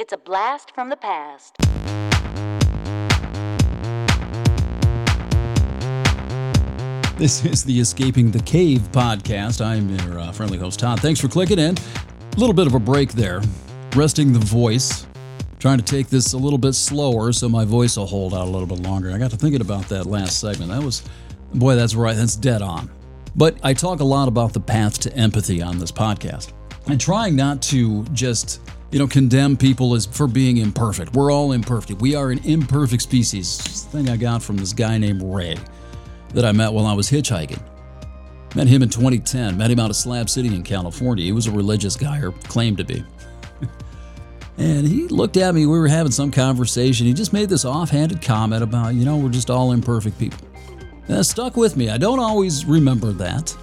It's a blast from the past. This is the Escaping the Cave podcast. I'm your uh, friendly host, Todd. Thanks for clicking in. A little bit of a break there, resting the voice, trying to take this a little bit slower so my voice will hold out a little bit longer. I got to thinking about that last segment. That was, boy, that's right. That's dead on. But I talk a lot about the path to empathy on this podcast. I'm trying not to just you know, condemn people as for being imperfect. We're all imperfect. We are an imperfect species. thing I got from this guy named Ray that I met while I was hitchhiking. Met him in 2010. Met him out of Slab City in California. He was a religious guy, or claimed to be. and he looked at me. We were having some conversation. He just made this offhanded comment about, you know, we're just all imperfect people. And that stuck with me. I don't always remember that.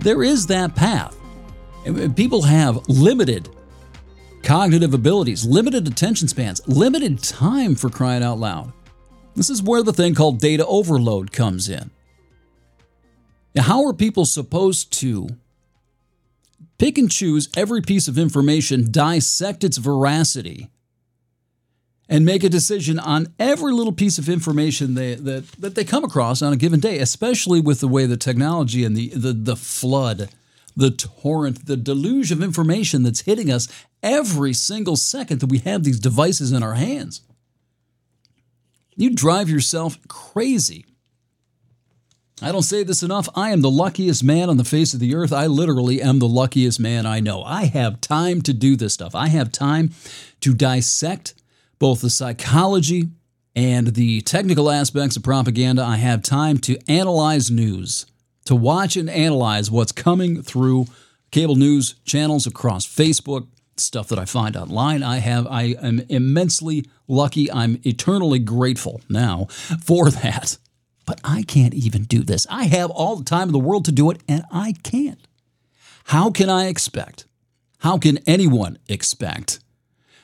There is that path. And people have limited cognitive abilities, limited attention spans, limited time for crying out loud. This is where the thing called data overload comes in. Now, how are people supposed to pick and choose every piece of information, dissect its veracity, and make a decision on every little piece of information they, that, that they come across on a given day, especially with the way the technology and the, the, the flood the torrent, the deluge of information that's hitting us every single second that we have these devices in our hands. You drive yourself crazy. I don't say this enough. I am the luckiest man on the face of the earth. I literally am the luckiest man I know. I have time to do this stuff. I have time to dissect both the psychology and the technical aspects of propaganda. I have time to analyze news to watch and analyze what's coming through cable news channels across Facebook, stuff that I find online. I have I am immensely lucky. I'm eternally grateful now for that. But I can't even do this. I have all the time in the world to do it and I can't. How can I expect? How can anyone expect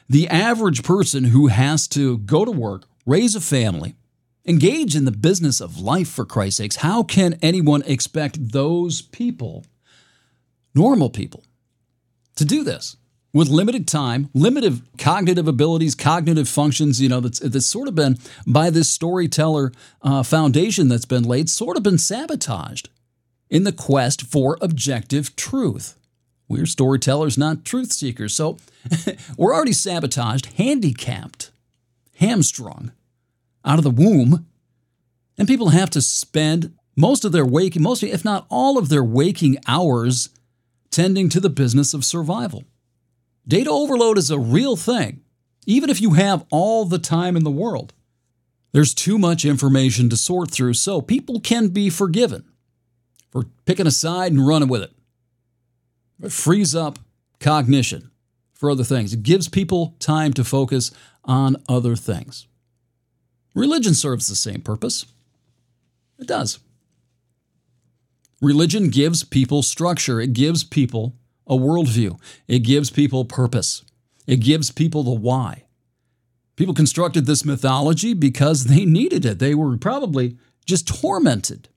the average person who has to go to work, raise a family, engage in the business of life for Christ's sakes. How can anyone expect those people, normal people, to do this? With limited time, limited cognitive abilities, cognitive functions, you know, that's, that's sort of been by this storyteller uh, foundation that's been laid, sort of been sabotaged in the quest for objective truth. We're storytellers, not truth seekers. So we're already sabotaged, handicapped, hamstrung out of the womb. And people have to spend most of their waking, most, if not all of their waking hours tending to the business of survival. Data overload is a real thing, even if you have all the time in the world. There's too much information to sort through, so people can be forgiven for picking a side and running with it. It frees up cognition for other things. It gives people time to focus on other things. Religion serves the same purpose. It does. Religion gives people structure, it gives people a worldview, it gives people purpose, it gives people the why. People constructed this mythology because they needed it. They were probably just tormented.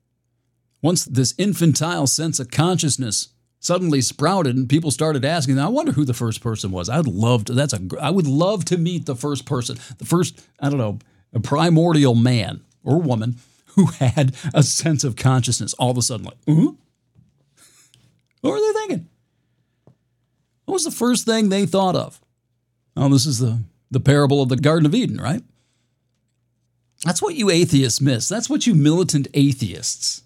Once this infantile sense of consciousness suddenly sprouted and people started asking, I wonder who the first person was. I'd love to, that's a, I would love to meet the first person, the first, I don't know, a primordial man or woman who had a sense of consciousness all of a sudden, like, uh-huh. what were they thinking? What was the first thing they thought of? Oh, this is the, the parable of the Garden of Eden, right? That's what you atheists miss. That's what you militant atheists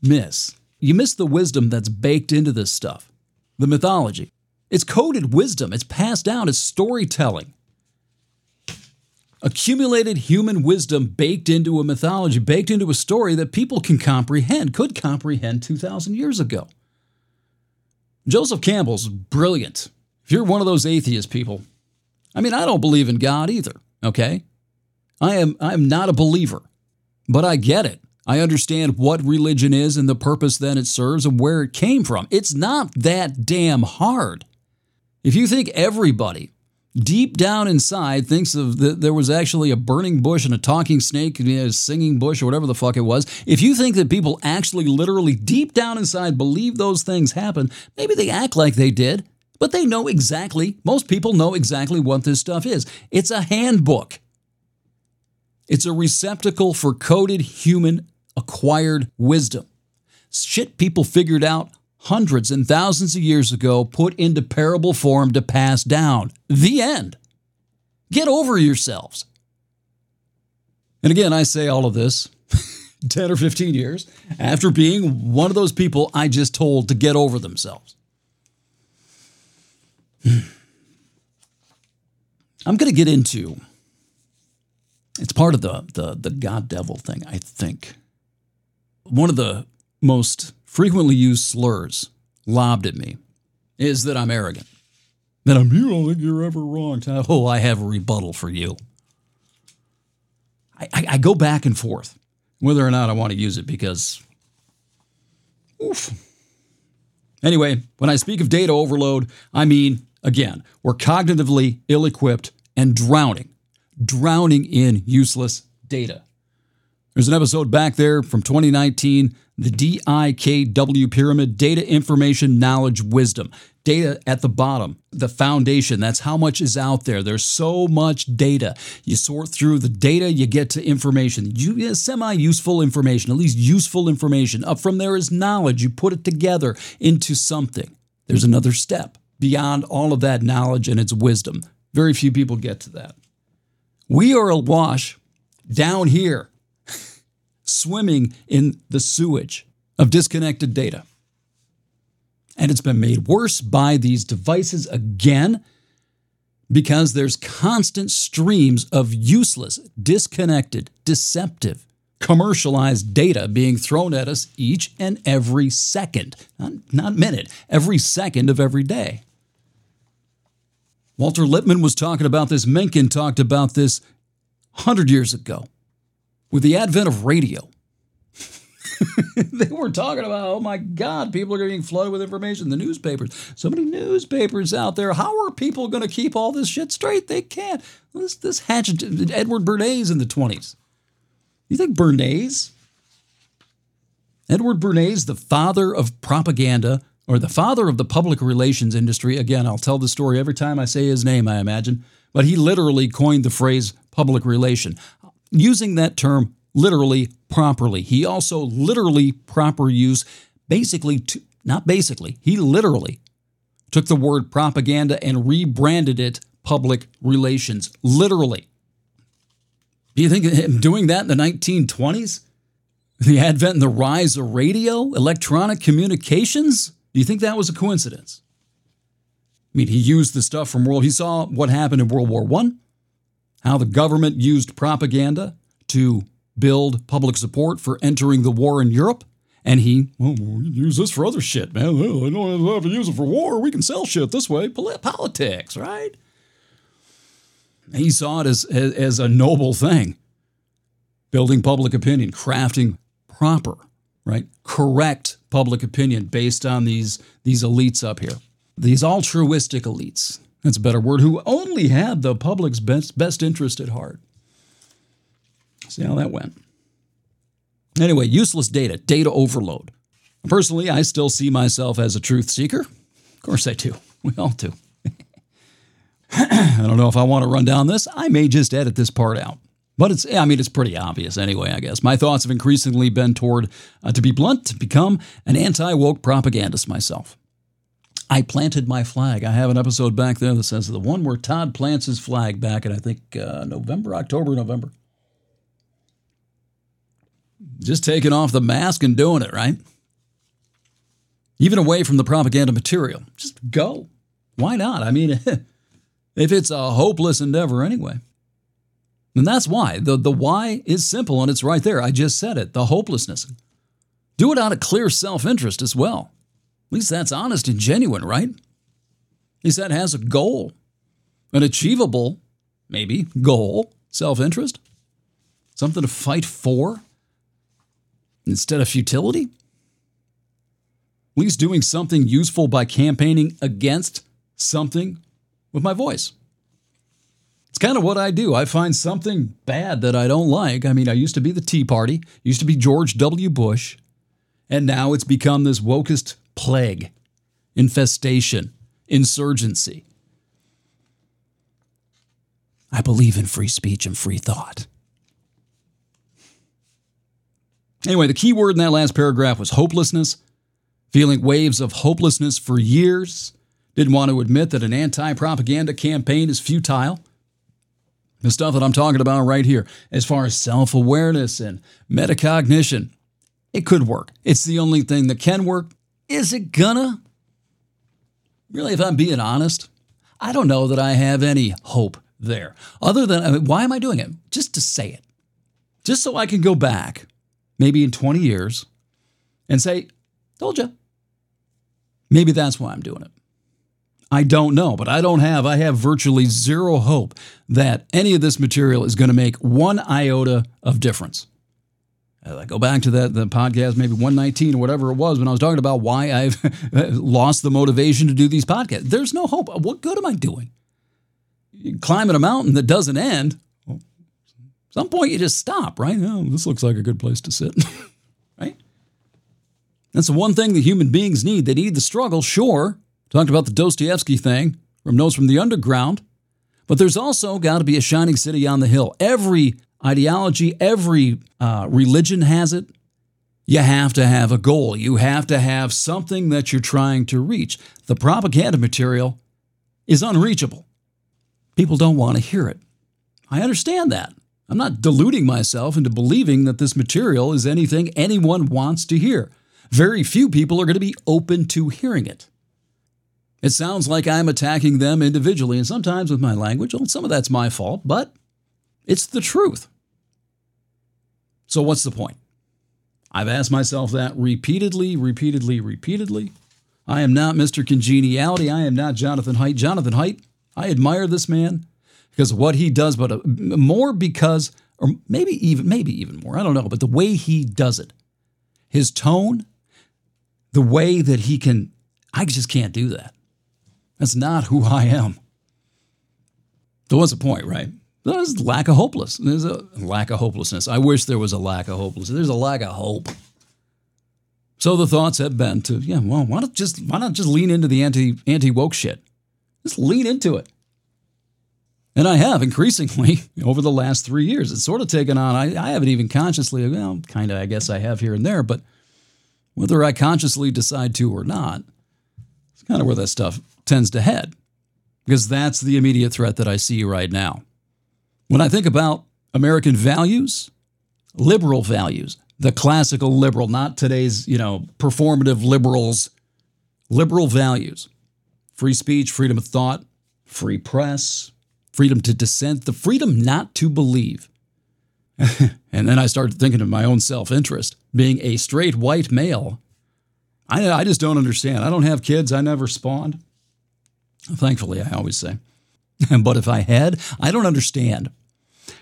miss. You miss the wisdom that's baked into this stuff, the mythology. It's coded wisdom, it's passed down, it's storytelling accumulated human wisdom baked into a mythology, baked into a story that people can comprehend, could comprehend 2,000 years ago. Joseph Campbell's brilliant. If you're one of those atheist people, I mean, I don't believe in God either, okay? I am, I am not a believer, but I get it. I understand what religion is and the purpose that it serves and where it came from. It's not that damn hard. If you think everybody deep down inside thinks of that there was actually a burning bush and a talking snake and a singing bush or whatever the fuck it was if you think that people actually literally deep down inside believe those things happen maybe they act like they did But they know exactly, most people know exactly what this stuff is. It's a handbook. It's a receptacle for coded human acquired wisdom. Shit people figured out hundreds and thousands of years ago, put into parable form to pass down. The end. Get over yourselves. And again, I say all of this 10 or 15 years after being one of those people I just told to get over themselves. I'm going to get into it's part of the, the, the God devil thing, I think. One of the most frequently used slurs lobbed at me is that I'm arrogant. That I'm, you don't think you're ever wrong. Oh, I have a rebuttal for you. I, I, I go back and forth whether or not I want to use it because, oof. Anyway, when I speak of data overload, I mean, again, we're cognitively ill equipped and drowning, drowning in useless data. There's an episode back there from 2019 the DIKW pyramid data, information, knowledge, wisdom. Data at the bottom, the foundation. That's how much is out there. There's so much data. You sort through the data, you get to information, you, semi useful information, at least useful information. Up from there is knowledge. You put it together into something. There's another step beyond all of that knowledge and its wisdom. Very few people get to that. We are awash down here swimming in the sewage of disconnected data. And it's been made worse by these devices again because there's constant streams of useless, disconnected, deceptive, commercialized data being thrown at us each and every second, not, not minute, every second of every day. Walter Lippmann was talking about this, Mencken talked about this 100 years ago. With the advent of radio, they were talking about, oh my God, people are getting flooded with information. The newspapers, so many newspapers out there. How are people going to keep all this shit straight? They can't. This, this hatchet, Edward Bernays in the 20s. You think Bernays? Edward Bernays, the father of propaganda, or the father of the public relations industry. Again, I'll tell the story every time I say his name, I imagine. But he literally coined the phrase public relation using that term literally properly. He also literally proper use basically to, not basically, he literally took the word propaganda and rebranded it public relations. Literally. Do you think him doing that in the 1920s? The advent and the rise of radio, electronic communications? Do you think that was a coincidence? I mean, he used the stuff from World. He saw what happened in World War One how the government used propaganda to build public support for entering the war in Europe. And he, well, we use this for other shit, man. I don't have to use it for war. We can sell shit this way. Politics, right? He saw it as, as, as a noble thing. Building public opinion, crafting proper, right? Correct public opinion based on these, these elites up here. These altruistic elites that's a better word, who only had the public's best, best interest at heart. See how that went. Anyway, useless data, data overload. Personally, I still see myself as a truth seeker. Of course I do. We all do. I don't know if I want to run down this. I may just edit this part out. But it's, I mean, it's pretty obvious anyway, I guess. My thoughts have increasingly been toward, uh, to be blunt, to become an anti woke propagandist myself. I planted my flag. I have an episode back there that says the one where Todd plants his flag back in, I think, uh, November, October, November. Just taking off the mask and doing it, right? Even away from the propaganda material. Just go. Why not? I mean, if it's a hopeless endeavor anyway. And that's why. The, the why is simple and it's right there. I just said it the hopelessness. Do it out of clear self interest as well. At least that's honest and genuine, right? At least that has a goal, an achievable, maybe, goal, self interest, something to fight for instead of futility. At least doing something useful by campaigning against something with my voice. It's kind of what I do. I find something bad that I don't like. I mean, I used to be the Tea Party, used to be George W. Bush, and now it's become this wokest plague, infestation, insurgency. I believe in free speech and free thought. Anyway, the key word in that last paragraph was hopelessness. Feeling waves of hopelessness for years. Didn't want to admit that an anti propaganda campaign is futile. The stuff that I'm talking about right here, as far as self awareness and metacognition, it could work. It's the only thing that can work. Is it gonna? Really, if I'm being honest, I don't know that I have any hope there. Other than, I mean, why am I doing it? Just to say it. Just so I can go back, maybe in 20 years, and say, told you. Maybe that's why I'm doing it. I don't know, but I don't have, I have virtually zero hope that any of this material is going to make one iota of difference. Uh, I go back to that the podcast, maybe 119 or whatever it was, when I was talking about why I've lost the motivation to do these podcasts. There's no hope. What good am I doing? climbing a mountain that doesn't end. Well, some point, you just stop, right? Oh, this looks like a good place to sit, right? That's the one thing that human beings need. They need the struggle, sure. Talked about the Dostoevsky thing from Notes from the Underground. But there's also got to be a shining city on the hill. Every ideology, every uh, religion has it. You have to have a goal. You have to have something that you're trying to reach. The propaganda material is unreachable. People don't want to hear it. I understand that. I'm not deluding myself into believing that this material is anything anyone wants to hear. Very few people are going to be open to hearing it. It sounds like I'm attacking them individually, and sometimes with my language, well, some of that's my fault, but it's the truth. So, what's the point? I've asked myself that repeatedly, repeatedly, repeatedly. I am not Mr. Congeniality. I am not Jonathan Haidt. Jonathan Haidt, I admire this man because what he does, but uh, more because, or maybe even, maybe even more, I don't know, but the way he does it, his tone, the way that he can, I just can't do that. That's not who I am. So what's the point, right? There's lack of hopelessness. There's a lack of hopelessness. I wish there was a lack of hopelessness. There's a lack of hope. So the thoughts have been to, yeah, well, why not just why not just lean into the anti anti woke shit? Just lean into it. And I have increasingly over the last three years. It's sort of taken on, I, I haven't even consciously, well, kind of, I guess I have here and there, but whether I consciously decide to or not, it's kind of where that stuff tends to head. Because that's the immediate threat that I see right now. When I think about American values, liberal values, the classical liberal, not today's, you know, performative liberals, liberal values free speech, freedom of thought, free press, freedom to dissent, the freedom not to believe. and then I started thinking of my own self interest. Being a straight white male, I, I just don't understand. I don't have kids, I never spawned. Thankfully, I always say. but if I had, I don't understand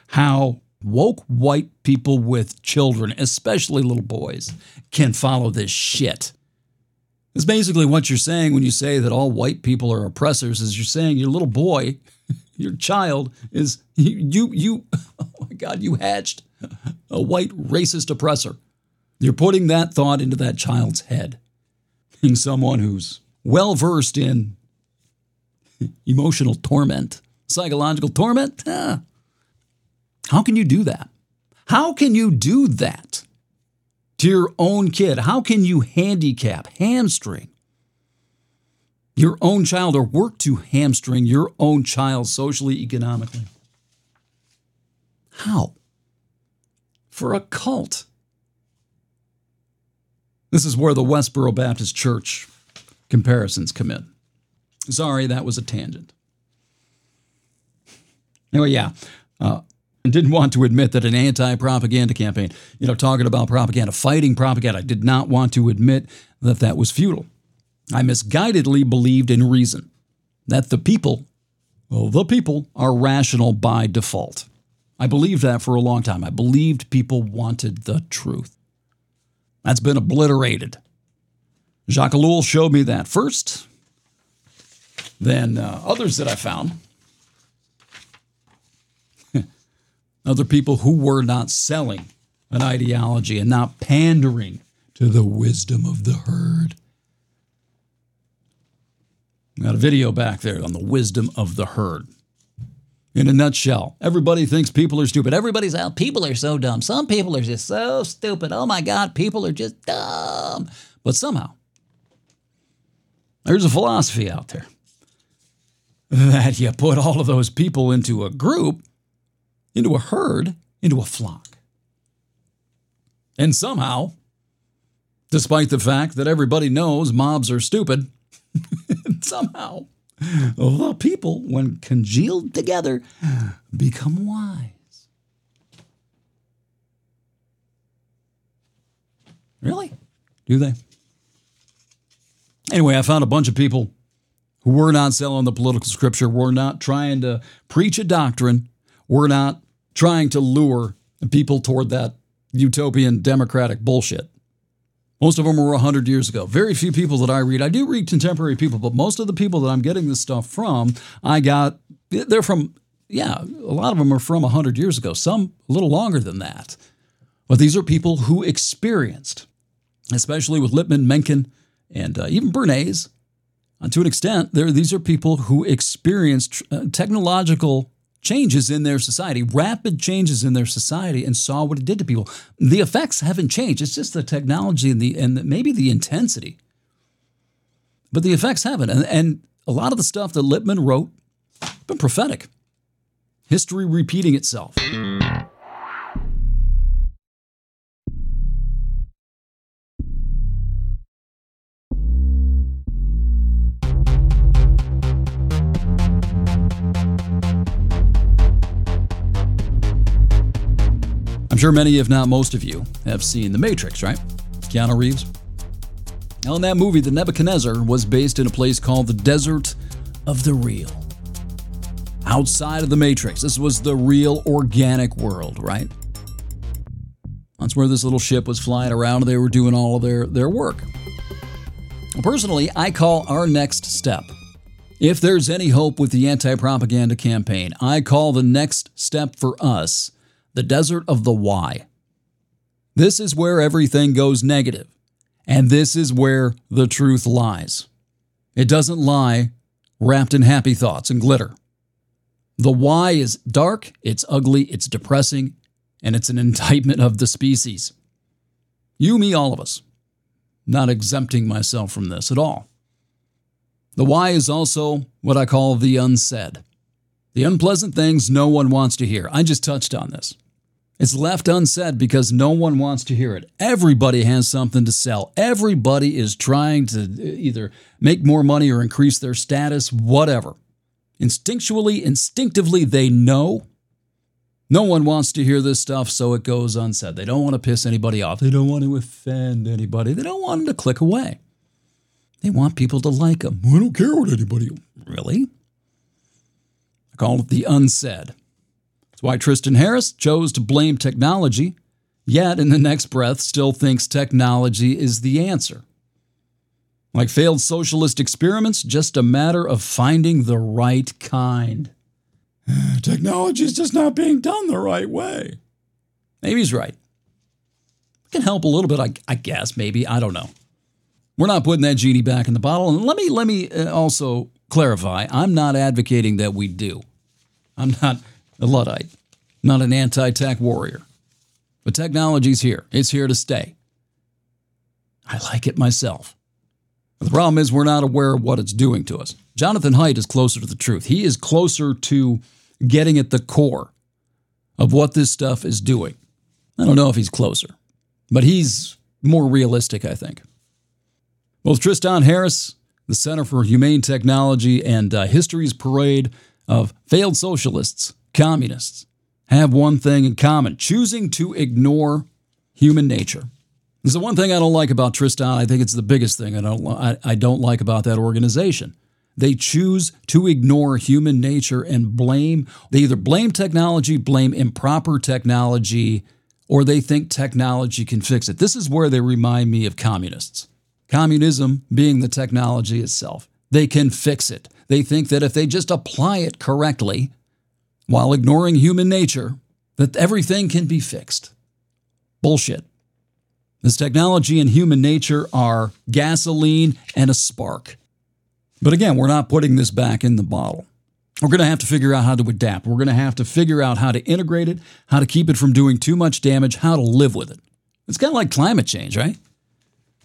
how woke white people with children, especially little boys, can follow this shit. It's basically what you're saying when you say that all white people are oppressors is you're saying your little boy, your child is you you oh my god, you hatched a white racist oppressor. You're putting that thought into that child's head. Being someone who's well versed in emotional torment, psychological torment. How can you do that? How can you do that? to your own kid? How can you handicap, hamstring your own child or work to hamstring your own child socially, economically? How? For a cult. This is where the Westboro Baptist Church comparisons come in. Sorry, that was a tangent. Anyway, yeah. Uh, didn't want to admit that an anti propaganda campaign, you know, talking about propaganda, fighting propaganda, I did not want to admit that that was futile. I misguidedly believed in reason, that the people, well, the people are rational by default. I believed that for a long time. I believed people wanted the truth. That's been obliterated. Jacques Ellul showed me that first. Then uh, others that I found other people who were not selling an ideology and not pandering to the wisdom of the herd. Got a video back there on the wisdom of the herd. In a nutshell, everybody thinks people are stupid. Everybody's out. People are so dumb. Some people are just so stupid. Oh my God, people are just dumb. But somehow, there's a philosophy out there that you put all of those people into a group, into a herd, into a flock. And somehow, despite the fact that everybody knows mobs are stupid, somehow the people, when congealed together, become wise. Really? Do they? Anyway, I found a bunch of people were not selling the political scripture, We're not trying to preach a doctrine, We're not trying to lure people toward that utopian democratic bullshit. Most of them were 100 years ago. Very few people that I read. I do read contemporary people, but most of the people that I'm getting this stuff from, I got, they're from, yeah, a lot of them are from 100 years ago, some a little longer than that. But these are people who experienced, especially with Lippmann, Mencken, and uh, even Bernays, uh, to an extent, these are people who experienced uh, technological changes in their society, rapid changes in their society, and saw what it did to people. The effects haven't changed. It's just the technology and the and maybe the intensity. But the effects haven't. And, and a lot of the stuff that Lippmann wrote been prophetic. History repeating itself. I'm sure many, if not most of you, have seen The Matrix, right? Keanu Reeves. Now, in that movie, the Nebuchadnezzar was based in a place called the Desert of the Real. Outside of the Matrix, this was the real organic world, right? That's where this little ship was flying around and they were doing all of their, their work. Personally, I call our next step. If there's any hope with the anti propaganda campaign, I call the next step for us the desert of the why. This is where everything goes negative, and this is where the truth lies. It doesn't lie wrapped in happy thoughts and glitter. The why is dark, it's ugly, it's depressing, and it's an indictment of the species. You, me, all of us. Not exempting myself from this at all. The why is also what I call the unsaid. The unpleasant things no one wants to hear. I just touched on this. It's left unsaid because no one wants to hear it. Everybody has something to sell. Everybody is trying to uh, either make more money or increase their status, whatever. Instinctually, instinctively, they know. No one wants to hear this stuff, so it goes unsaid. They don't want to piss anybody off. They don't want to offend anybody. They don't want them to click away. They want people to like them. I don't care what anybody. Really? I call it the unsaid. Why Tristan Harris chose to blame technology, yet in the next breath still thinks technology is the answer. Like failed socialist experiments, just a matter of finding the right kind. Technology is just not being done the right way. Maybe he's right. It can help a little bit, I, I guess, maybe. I don't know. We're not putting that genie back in the bottle. And let me let me uh, also clarify: I'm not advocating that we do. I'm not a Luddite, not an anti tech warrior. But technology's here, it's here to stay. I like it myself. The problem is, we're not aware of what it's doing to us. Jonathan Haidt is closer to the truth. He is closer to getting at the core of what this stuff is doing. I don't know if he's closer, but he's more realistic, I think. Both Tristan Harris, the Center for Humane Technology, and uh, History's Parade of Failed Socialists communists have one thing in common choosing to ignore human nature. It's the one thing I don't like about Tristan. I think it's the biggest thing I don't, I, I don't like about that organization. They choose to ignore human nature and blame, they either blame technology, blame improper technology, or they think technology can fix it. This is where they remind me of communists. Communism being the technology itself. They can fix it. They think that if they just apply it correctly, while ignoring human nature, that everything can be fixed. Bullshit. This technology and human nature are gasoline and a spark. But again, we're not putting this back in the bottle. We're going to have to figure out how to adapt. We're going to have to figure out how to integrate it, how to keep it from doing too much damage, how to live with it. It's kind of like climate change, right?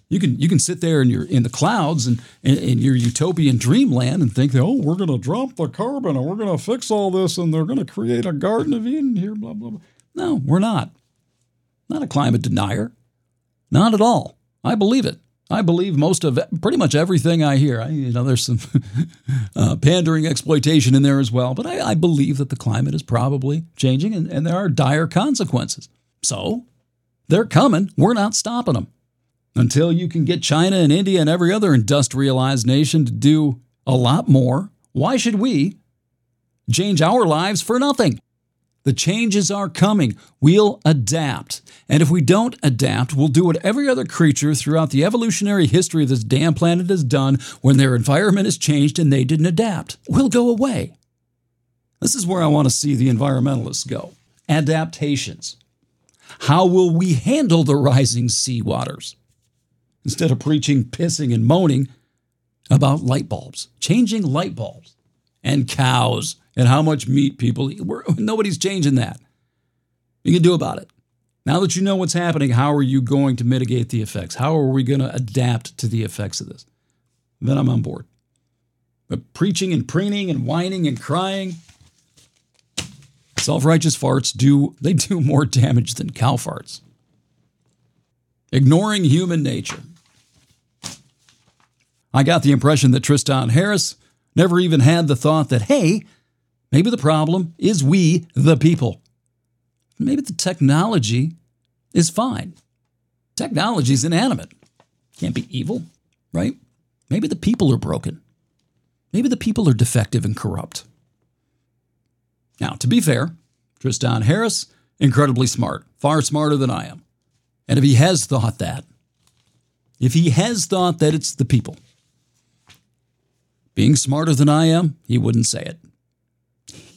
You can you can sit there in your in the clouds and in, in your utopian dreamland and think, that, oh, we're going to drop the carbon and we're going to fix all this and they're going to create a Garden of Eden here, blah blah blah. No, we're not. Not a climate denier. Not at all. I believe it. I believe most of pretty much everything I hear. I, you know, there's some uh, pandering exploitation in there as well, but I, I, believe that the climate is probably changing and, and there are dire consequences. So they're coming. We're not stopping them until you can get China and India and every other industrialized nation to do a lot more. Why should we change our lives for nothing? The changes are coming. We'll adapt. And if we don't adapt, we'll do what every other creature throughout the evolutionary history of this damn planet has done when their environment has changed and they didn't adapt. We'll go away. This is where I want to see the environmentalists go adaptations. How will we handle the rising sea waters? Instead of preaching, pissing, and moaning about light bulbs, changing light bulbs and cows and how much meat people eat. We're, nobody's changing that. You can do about it. Now that you know what's happening, how are you going to mitigate the effects? How are we going to adapt to the effects of this? Then I'm on board. But preaching and preening and whining and crying, self-righteous farts do they do more damage than cow farts. Ignoring human nature. I got the impression that Tristan Harris never even had the thought that, hey, maybe the problem is we, the people. Maybe the technology is fine. Technology is inanimate. Can't be evil, right? Maybe the people are broken. Maybe the people are defective and corrupt. Now, to be fair, Tristan Harris, incredibly smart, far smarter than I am. And if he has thought that, if he has thought that it's the people, being smarter than I am, he wouldn't say it.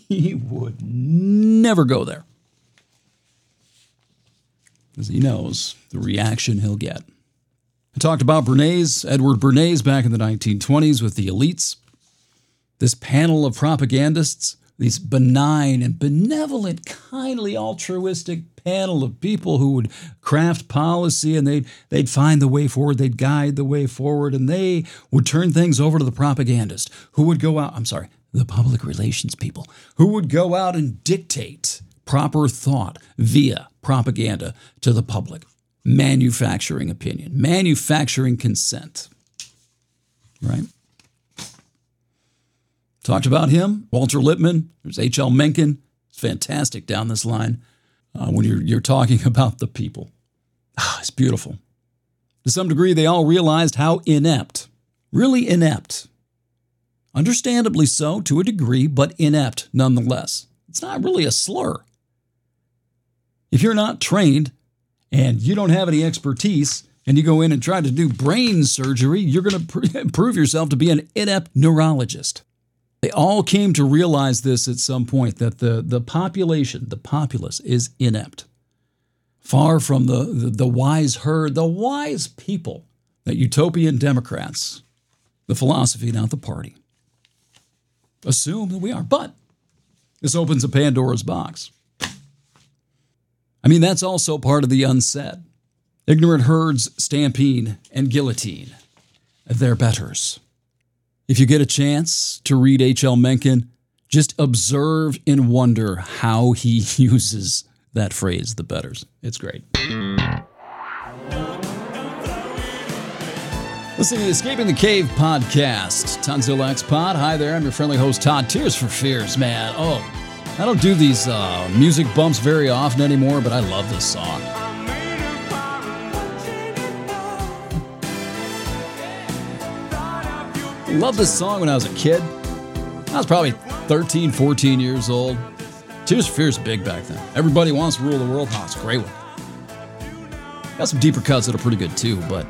He would never go there. Because he knows the reaction he'll get. I talked about Bernays, Edward Bernays, back in the 1920s with the elites. This panel of propagandists, these benign and benevolent, kindly altruistic panel of people who would craft policy and they'd, they'd find the way forward, they'd guide the way forward, and they would turn things over to the propagandist who would go out, I'm sorry, the public relations people, who would go out and dictate proper thought via propaganda to the public, manufacturing opinion, manufacturing consent. Right? Talked about him, Walter Lippmann, there's H.L. Mencken. It's fantastic down this line uh, when you're, you're talking about the people. Ah, it's beautiful. To some degree, they all realized how inept, really inept, understandably so to a degree, but inept nonetheless. It's not really a slur. If you're not trained and you don't have any expertise and you go in and try to do brain surgery, you're going to pr- prove yourself to be an inept neurologist. They all came to realize this at some point that the, the population, the populace, is inept. Far from the, the, the wise herd, the wise people that utopian Democrats, the philosophy, not the party, assume that we are. But this opens a Pandora's box. I mean, that's also part of the unsaid. Ignorant herds stampede and guillotine. They're betters. If you get a chance to read H.L. Mencken, just observe and wonder how he uses that phrase, the betters. It's great. Listen to the Escaping the Cave podcast, Toddzilla X Pod. Hi there, I'm your friendly host, Todd. Tears for Fears, man. Oh, I don't do these uh, music bumps very often anymore, but I love this song. Love this song when I was a kid. I was probably 13, 14 years old. Tears for Fears big back then. Everybody wants to rule the world. Oh, it's a great one. Got some deeper cuts that are pretty good too, but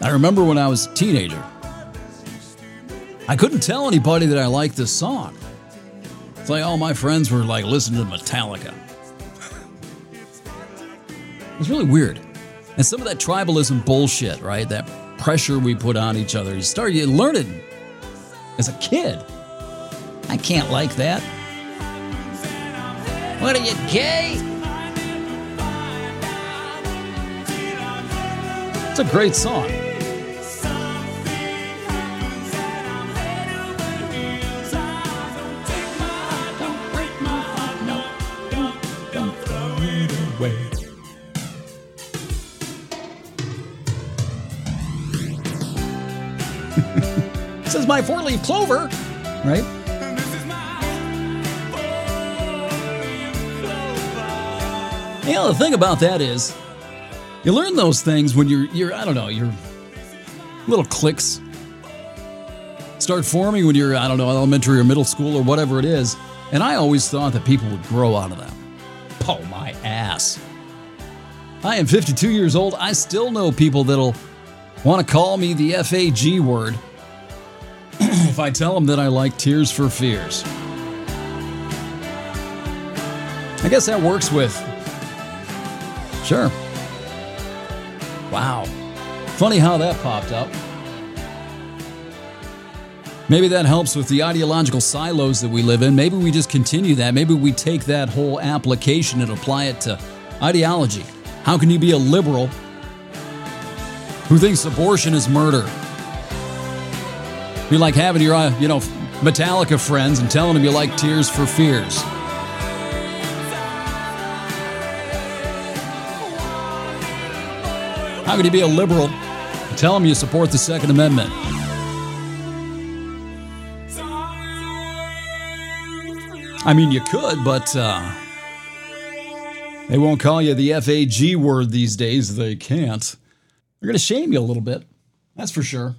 I remember when I was a teenager, I couldn't tell anybody that I liked this song. It's like all my friends were like listening to Metallica. it's really weird. And some of that tribalism bullshit, right? That pressure we put on each other. You start you learn it as a kid. I can't like that. What are you, gay? It's a great song. This is my four leaf clover, right? You know, the thing about that is, you learn those things when you're, you're I don't know, your little cliques start forming when you're, I don't know, elementary or middle school or whatever it is. And I always thought that people would grow out of them. Oh, my ass. I am 52 years old. I still know people that'll want to call me the FAG word I tell them that I like Tears for Fears. I guess that works with. Sure. Wow. Funny how that popped up. Maybe that helps with the ideological silos that we live in. Maybe we just continue that. Maybe we take that whole application and apply it to ideology. How can you be a liberal who thinks abortion is murder? Be like having your, uh, you know, Metallica friends and telling them you like Tears for Fears. How could you be a liberal and tell them you support the Second Amendment? I mean, you could, but uh, they won't call you the FAG word these days. They can't. They're going to shame you a little bit. That's for sure.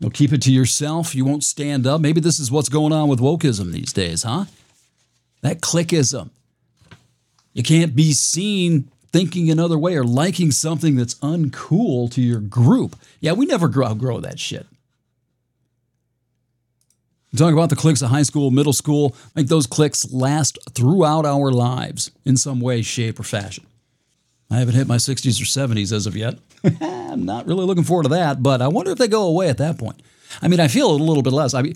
You'll keep it to yourself. You won't stand up. Maybe this is what's going on with wokeism these days, huh? That clickism. You can't be seen thinking another way or liking something that's uncool to your group. Yeah, we never grow, grow that shit. I'm about the cliques of high school, middle school, make those cliques last throughout our lives in some way, shape, or fashion. I haven't hit my 60s or 70s as of yet. I'm not really looking forward to that, but I wonder if they go away at that point. I mean, I feel a little bit less. I mean,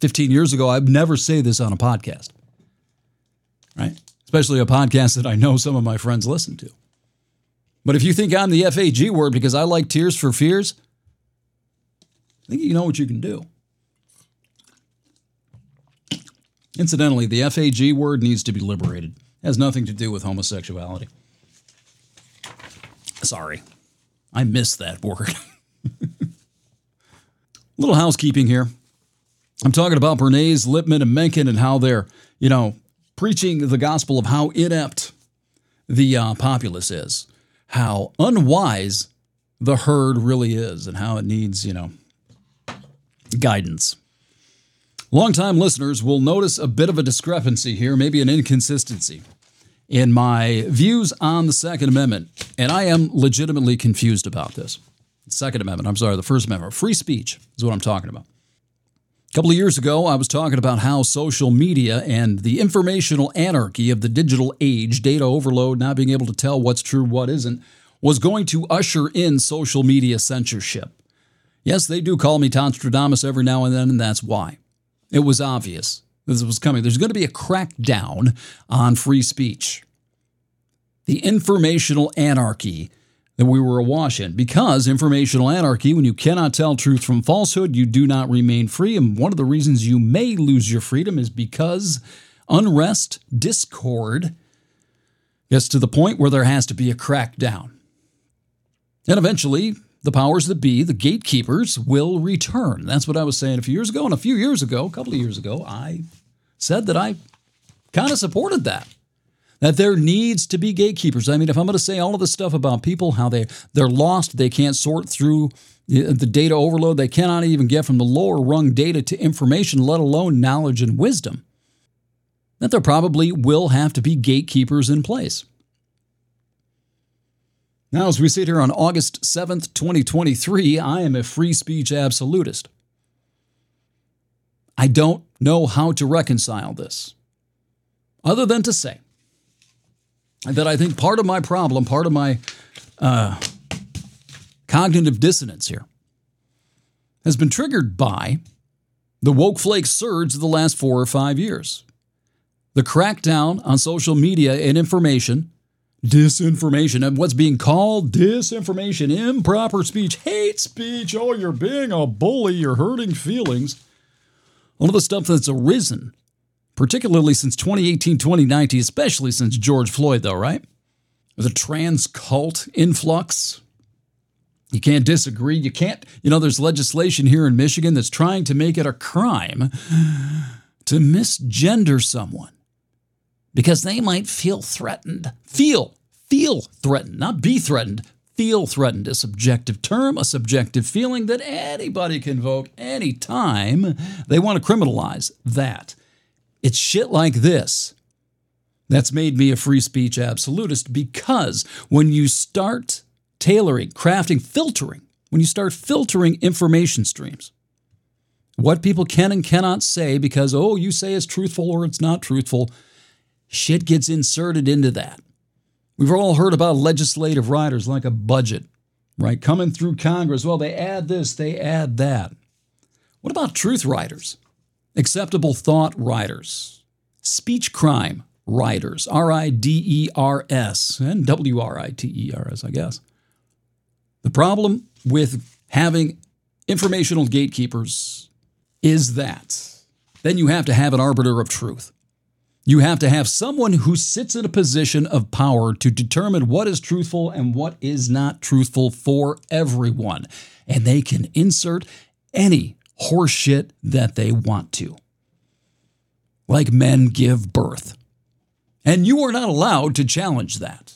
15 years ago, I'd never say this on a podcast, right? Especially a podcast that I know some of my friends listen to. But if you think I'm the FAG word because I like Tears for Fears, I think you know what you can do. Incidentally, the FAG word needs to be liberated. It has nothing to do with homosexuality. Sorry. I missed that word. Little housekeeping here. I'm talking about Bernays, Lippmann, and Mencken and how they're, you know, preaching the gospel of how inept the uh, populace is, how unwise the herd really is, and how it needs, you know, guidance. Longtime listeners will notice a bit of a discrepancy here, maybe an inconsistency in my views on the Second Amendment. And I am legitimately confused about this. Second Amendment, I'm sorry, the First Amendment. Free speech is what I'm talking about. A couple of years ago, I was talking about how social media and the informational anarchy of the digital age, data overload, not being able to tell what's true, what isn't, was going to usher in social media censorship. Yes, they do call me Toddstradamus every now and then, and that's why. It was obvious this was coming. There's going to be a crackdown on free speech. The informational anarchy that we were awash in. Because informational anarchy, when you cannot tell truth from falsehood, you do not remain free. And one of the reasons you may lose your freedom is because unrest, discord, gets to the point where there has to be a crackdown. And eventually, the powers that be, the gatekeepers, will return. That's what I was saying a few years ago. And a few years ago, a couple of years ago, I said that I kind of supported that. That there needs to be gatekeepers. I mean, if I'm going to say all of this stuff about people, how they they're lost, they can't sort through the data overload, they cannot even get from the lower rung data to information, let alone knowledge and wisdom, that there probably will have to be gatekeepers in place. Now, as we sit here on August 7th, 2023, I am a free speech absolutist. I don't know how to reconcile this, other than to say that I think part of my problem, part of my uh, cognitive dissonance here, has been triggered by the woke flake surge of the last four or five years. The crackdown on social media and information, disinformation, and what's being called disinformation, improper speech, hate speech. Oh, you're being a bully, you're hurting feelings. All of the stuff that's arisen, particularly since 2018, 2019, especially since George Floyd, though, right? The trans cult influx, you can't disagree. You can't, you know, there's legislation here in Michigan that's trying to make it a crime to misgender someone because they might feel threatened. Feel, feel threatened, not be threatened. Feel threatened, a subjective term, a subjective feeling that anybody can vote anytime they want to criminalize that. It's shit like this that's made me a free speech absolutist because when you start tailoring, crafting, filtering, when you start filtering information streams, what people can and cannot say because, oh, you say it's truthful or it's not truthful, shit gets inserted into that. We've all heard about legislative riders like a budget, right? Coming through Congress. Well, they add this, they add that. What about truth riders? Acceptable thought riders, speech crime riders, R I D E R S, and W R I T E R S, I guess. The problem with having informational gatekeepers is that then you have to have an arbiter of truth. You have to have someone who sits in a position of power to determine what is truthful and what is not truthful for everyone. And they can insert any horseshit that they want to. Like men give birth. And you are not allowed to challenge that.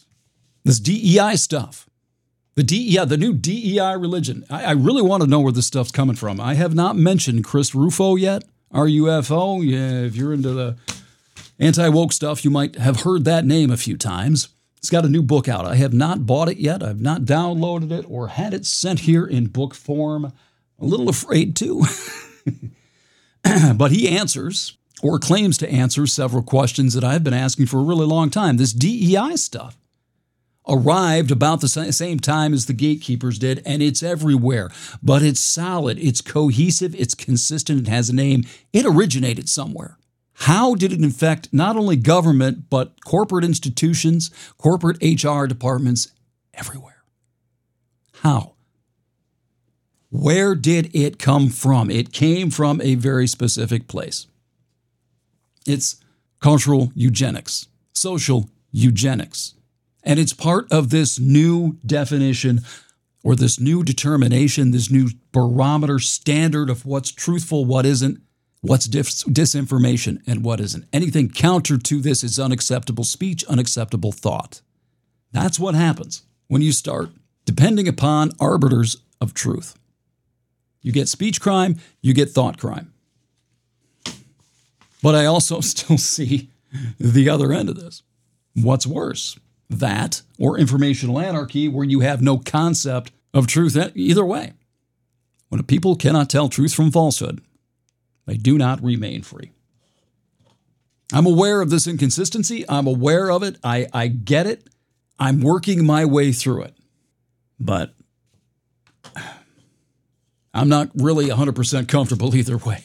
This DEI stuff, the DEI, the new DEI religion. I, I, really want to know where this stuff's coming from. I have not mentioned Chris Rufo yet. RUFO. Yeah, if you're into the anti woke stuff, you might have heard that name a few times. It's got a new book out. I have not bought it yet. I've not downloaded it or had it sent here in book form. A little afraid too. but he answers or claims to answer several questions that I've been asking for a really long time. This DEI stuff arrived about the same time as the gatekeepers did, and it's everywhere. But it's solid, it's cohesive, it's consistent, it has a name. It originated somewhere. How did it infect not only government, but corporate institutions, corporate HR departments everywhere? How? Where did it come from? It came from a very specific place. It's cultural eugenics, social eugenics. And it's part of this new definition or this new determination, this new barometer standard of what's truthful, what isn't, what's dis- disinformation, and what isn't. Anything counter to this is unacceptable speech, unacceptable thought. That's what happens when you start depending upon arbiters of truth. You get speech crime, you get thought crime. But I also still see the other end of this. What's worse? that or informational anarchy where you have no concept of truth either way. When people cannot tell truth from falsehood, they do not remain free. I'm aware of this inconsistency. I'm aware of it. I, I get it. I'm working my way through it. But I'm not really 100% comfortable either way.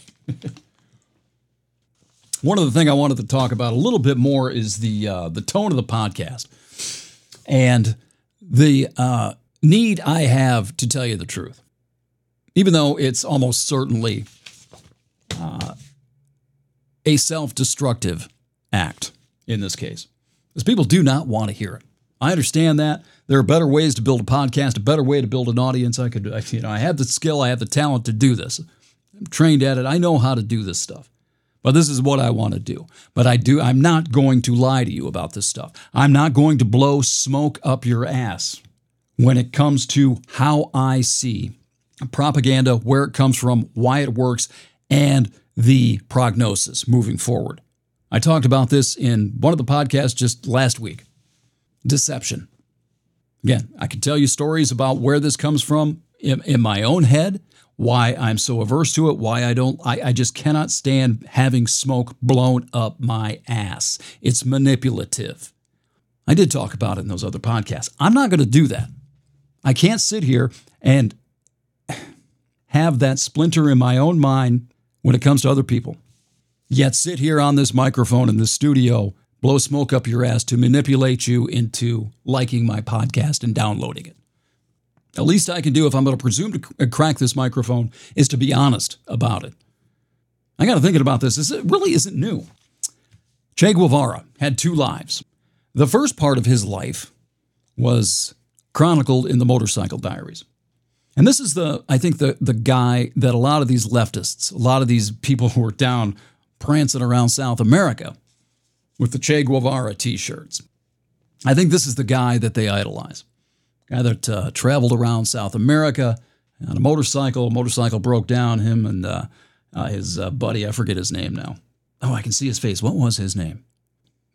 One of the things I wanted to talk about a little bit more is the uh, the tone of the podcast and the uh, need I have to tell you the truth, even though it's almost certainly a self destructive act in this case, because people do not want to hear it. I understand that there are better ways to build a podcast, a better way to build an audience. I could, you know, I have the skill, I have the talent to do this. I'm trained at it. I know how to do this stuff. But this is what I want to do. But I do I'm not going to lie to you about this stuff. I'm not going to blow smoke up your ass when it comes to how I see propaganda, where it comes from, why it works, and the prognosis moving forward. I talked about this in one of the podcasts just last week. Deception. Again, I can tell you stories about where this comes from in, in my own head why I'm so averse to it, why I don't, I, I just cannot stand having smoke blown up my ass. It's manipulative. I did talk about it in those other podcasts. I'm not going to do that. I can't sit here and have that splinter in my own mind when it comes to other people. Yet sit here on this microphone in the studio, blow smoke up your ass to manipulate you into liking my podcast and downloading it. The least I can do if I'm going to presume to crack this microphone is to be honest about it. I got to thinking about this. This really isn't new. Che Guevara had two lives. The first part of his life was chronicled in the Motorcycle Diaries. And this is the, I think, the, the guy that a lot of these leftists, a lot of these people who are down prancing around South America with the Che Guevara t shirts. I think this is the guy that they idolize. Guy that uh, traveled around South America on a motorcycle. A motorcycle broke down. Him and uh, uh, his uh, buddy, I forget his name now. Oh, I can see his face. What was his name?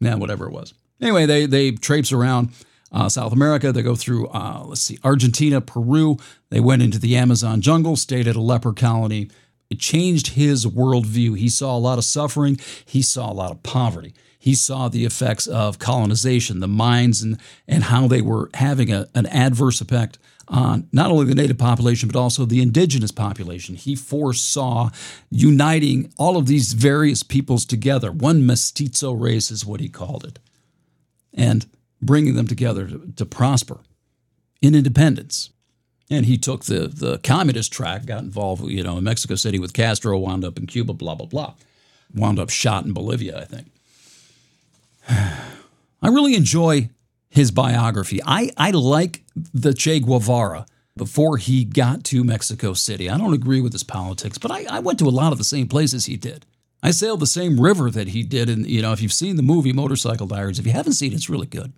Yeah, whatever it was. Anyway, they they traipse around uh, South America. They go through, uh, let's see, Argentina, Peru. They went into the Amazon jungle, stayed at a leper colony. It changed his worldview. He saw a lot of suffering. He saw a lot of poverty. He saw the effects of colonization, the mines, and, and how they were having a, an adverse effect on not only the native population, but also the indigenous population. He foresaw uniting all of these various peoples together. One mestizo race is what he called it. And bringing them together to, to prosper in independence. And he took the, the communist track, got involved, you know, in Mexico City with Castro, wound up in Cuba, blah, blah, blah. Wound up shot in Bolivia, I think. I really enjoy his biography. I, I like the Che Guevara before he got to Mexico City. I don't agree with his politics, but I, I went to a lot of the same places he did. I sailed the same river that he did. And, you know, if you've seen the movie Motorcycle Diaries, if you haven't seen it, it's really good.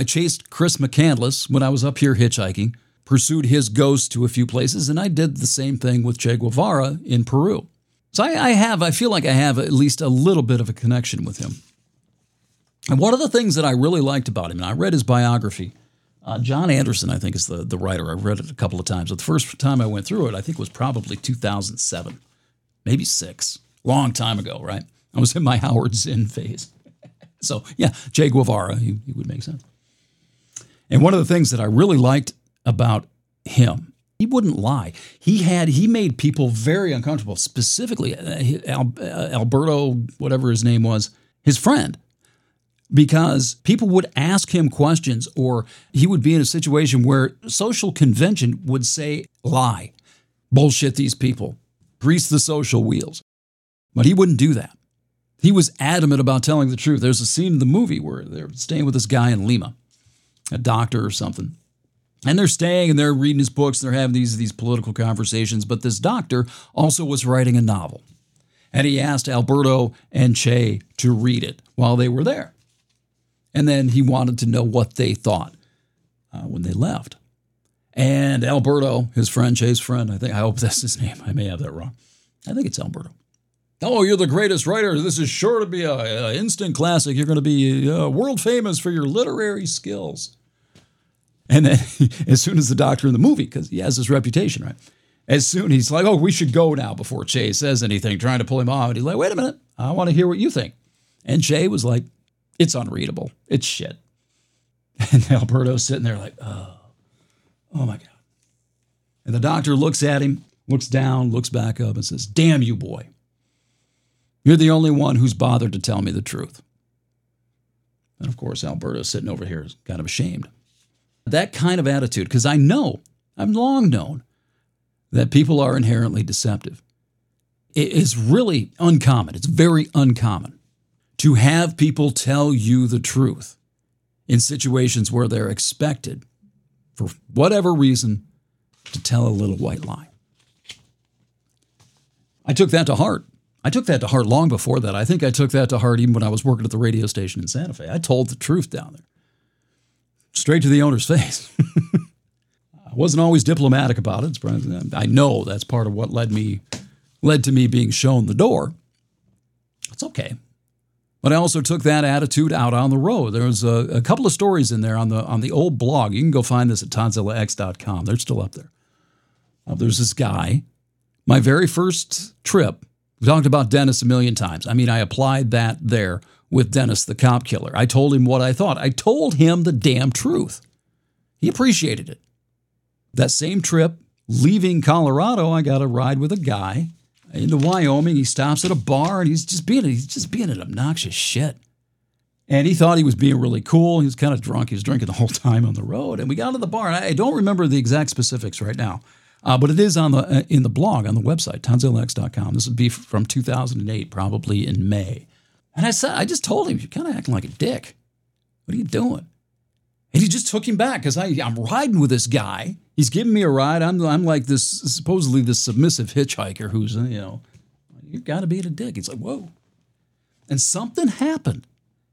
I chased Chris McCandless when I was up here hitchhiking, pursued his ghost to a few places, and I did the same thing with Che Guevara in Peru. So I, I have, I feel like I have at least a little bit of a connection with him. And one of the things that I really liked about him, and I read his biography, uh, John Anderson, I think, is the, the writer. I've read it a couple of times. But the first time I went through it, I think was probably 2007, maybe six, long time ago, right? I was in my Howard Zinn phase. so, yeah, Che Guevara, he, he would make sense. And one of the things that I really liked about him, he wouldn't lie. He had he made people very uncomfortable. Specifically, uh, uh, Alberto, whatever his name was, his friend, because people would ask him questions, or he would be in a situation where social convention would say lie, bullshit these people, grease the social wheels, but he wouldn't do that. He was adamant about telling the truth. There's a scene in the movie where they're staying with this guy in Lima a doctor or something. And they're staying and they're reading his books, and they're having these, these political conversations. But this doctor also was writing a novel. And he asked Alberto and Che to read it while they were there. And then he wanted to know what they thought uh, when they left. And Alberto, his friend, Che's friend, I think, I hope that's his name. I may have that wrong. I think it's Alberto. Oh, you're the greatest writer. This is sure to be an instant classic. You're going to be uh, world famous for your literary skills. And then, as soon as the doctor in the movie, because he has this reputation, right? As soon he's like, "Oh, we should go now," before Che says anything, trying to pull him off, and he's like, "Wait a minute, I want to hear what you think." And Che was like, "It's unreadable. It's shit." And Alberto's sitting there like, "Oh, oh my god." And the doctor looks at him, looks down, looks back up, and says, "Damn you, boy! You're the only one who's bothered to tell me the truth." And of course, Alberto's sitting over here, kind of ashamed that kind of attitude, because I know, I've long known that people are inherently deceptive. It is really uncommon. It's very uncommon to have people tell you the truth in situations where they're expected, for whatever reason, to tell a little white lie. I took that to heart. I took that to heart long before that. I think I took that to heart even when I was working at the radio station in Santa Fe. I told the truth down there straight to the owner's face. I wasn't always diplomatic about it. I know that's part of what led me led to me being shown the door. It's okay. But I also took that attitude out on the road. There was a, a, couple of stories in there on the on the old blog. You can go find this at ToddzillaX.com. They're still up there. Uh, there's this guy. My very first trip. We talked about Dennis a million times. I mean, I applied that there with Dennis the cop killer. I told him what I thought. I told him the damn truth. He appreciated it. That same trip, leaving Colorado, I got a ride with a guy into Wyoming. He stops at a bar and he's just being he's just being an obnoxious shit. And he thought he was being really cool. He was kind of drunk. He was drinking the whole time on the road. And we got to the bar. And I don't remember the exact specifics right now, uh, but it is on the uh, in the blog on the website toddzillax.com. This would be from 2008, probably in May. And I said, I just told him, you're kind of acting like a dick. What are you doing? And he just took him back because I'm riding with this guy. He's giving me a ride. I'm, I'm like this, supposedly this submissive hitchhiker who's, you know, you've got to be a dick. He's like, whoa. And something happened.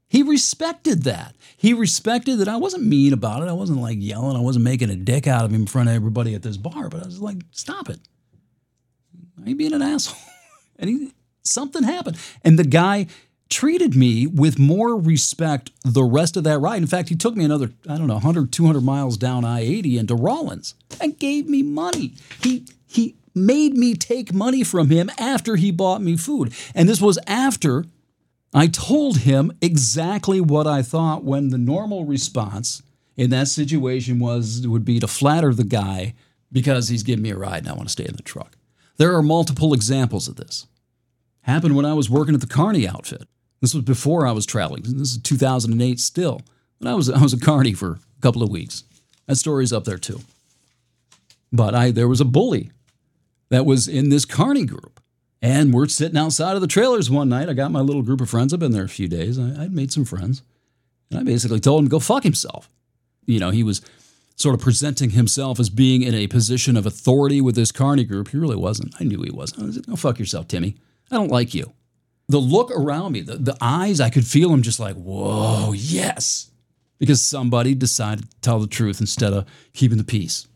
He respected that. He respected that I wasn't mean about it. I wasn't like yelling. I wasn't making a dick out of him in front of everybody at this bar. But I was like, stop it. I ain't being an asshole. and he, something happened. And the guy treated me with more respect the rest of that ride. In fact, he took me another, I don't know, 100, 200 miles down I 80 into Rawlins and gave me money. He, he made me take money from him after he bought me food. And this was after I told him exactly what I thought when the normal response in that situation was would be to flatter the guy because he's giving me a ride and I want to stay in the truck. There are multiple examples of this. Happened when I was working at the Carney outfit. This was before I was traveling. This is 2008 still. But I was I was a carny for a couple of weeks. That story's up there too. But I there was a bully that was in this carny group. And we're sitting outside of the trailers one night. I got my little group of friends. I've been there a few days. I, would made some friends. And I basically told him to go fuck himself. You know, he was sort of presenting himself as being in a position of authority with this carny group. He really wasn't. I knew he wasn't. I like, go fuck yourself, Timmy. I don't like you the look around me, the, the eyes, I could feel them just like, whoa, yes. Because somebody decided to tell the truth instead of keeping the peace.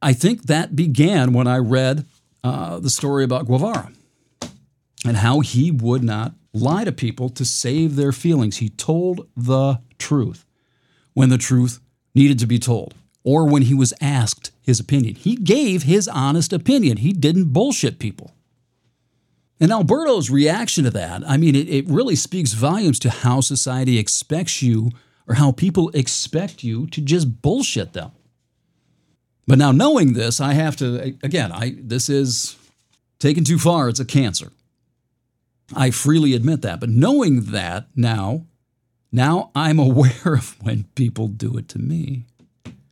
I think that began when I read uh, the story about Guevara and how he would not lie to people to save their feelings. He told the truth when the truth needed to be told or when he was asked his opinion. He gave his honest opinion. He didn't bullshit people. And Alberto's reaction to that, I mean, it, it really speaks volumes to how society expects you or how people expect you to just bullshit them. But now knowing this, I have to again, I this is taken too far, it's a cancer. I freely admit that, but knowing that now, now I'm aware of when people do it to me.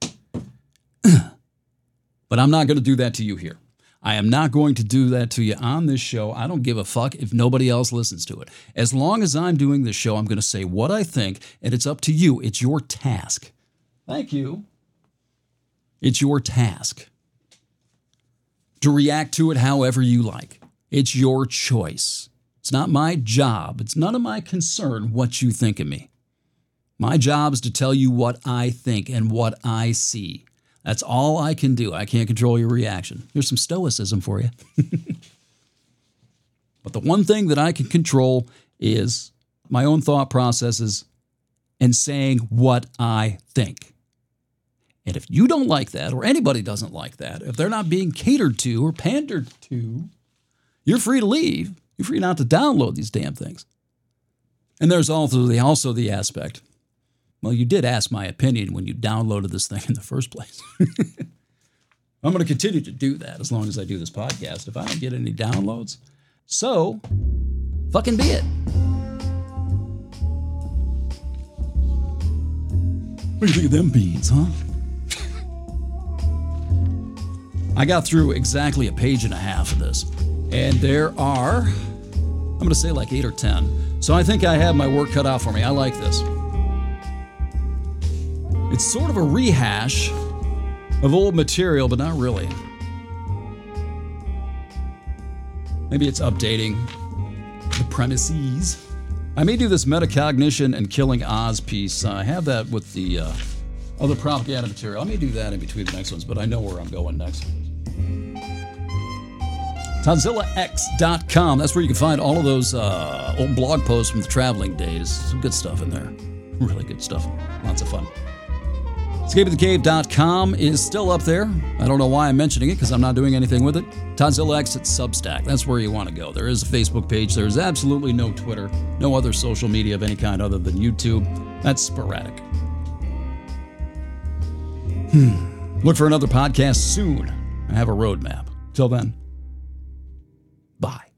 but I'm not going to do that to you here. I am not going to do that to you on this show. I don't give a fuck if nobody else listens to it. As long as I'm doing this show, I'm going to say what I think, and it's up to you. It's your task. Thank you. It's your task to react to it however you like. It's your choice. It's not my job. It's none of my concern what you think of me. My job is to tell you what I think and what I see. That's all I can do. I can't control your reaction. There's some stoicism for you. but the one thing that I can control is my own thought processes and saying what I think. And if you don't like that, or anybody doesn't like that, if they're not being catered to or pandered to, you're free to leave. You're free not to download these damn things. And there's also the also the aspect well, you did ask my opinion when you downloaded this thing in the first place. I'm going to continue to do that as long as I do this podcast if I don't get any downloads. So, fucking be it. What do you think of them beans, huh? I got through exactly a page and a half of this, and there are, I'm going to say like eight or 10. So I think I have my work cut out for me. I like this. It's sort of a rehash of old material, but not really. Maybe it's updating the premises. I may do this metacognition and killing Oz piece. I have that with the uh, other propaganda material. I may do that in between the next ones, but I know where I'm going next. ToddzillaX.com. That's where you can find all of those uh, old blog posts from the traveling days. Some good stuff in there. Really good stuff. Lots of fun. EscapeOfTheCave.com is still up there. I don't know why I'm mentioning it because I'm not doing anything with it. Toddzilla X at Substack. That's where you want to go. There is a Facebook page. There is absolutely no Twitter, no other social media of any kind other than YouTube. That's sporadic. Hmm. Look for another podcast soon. I have a roadmap. Till then.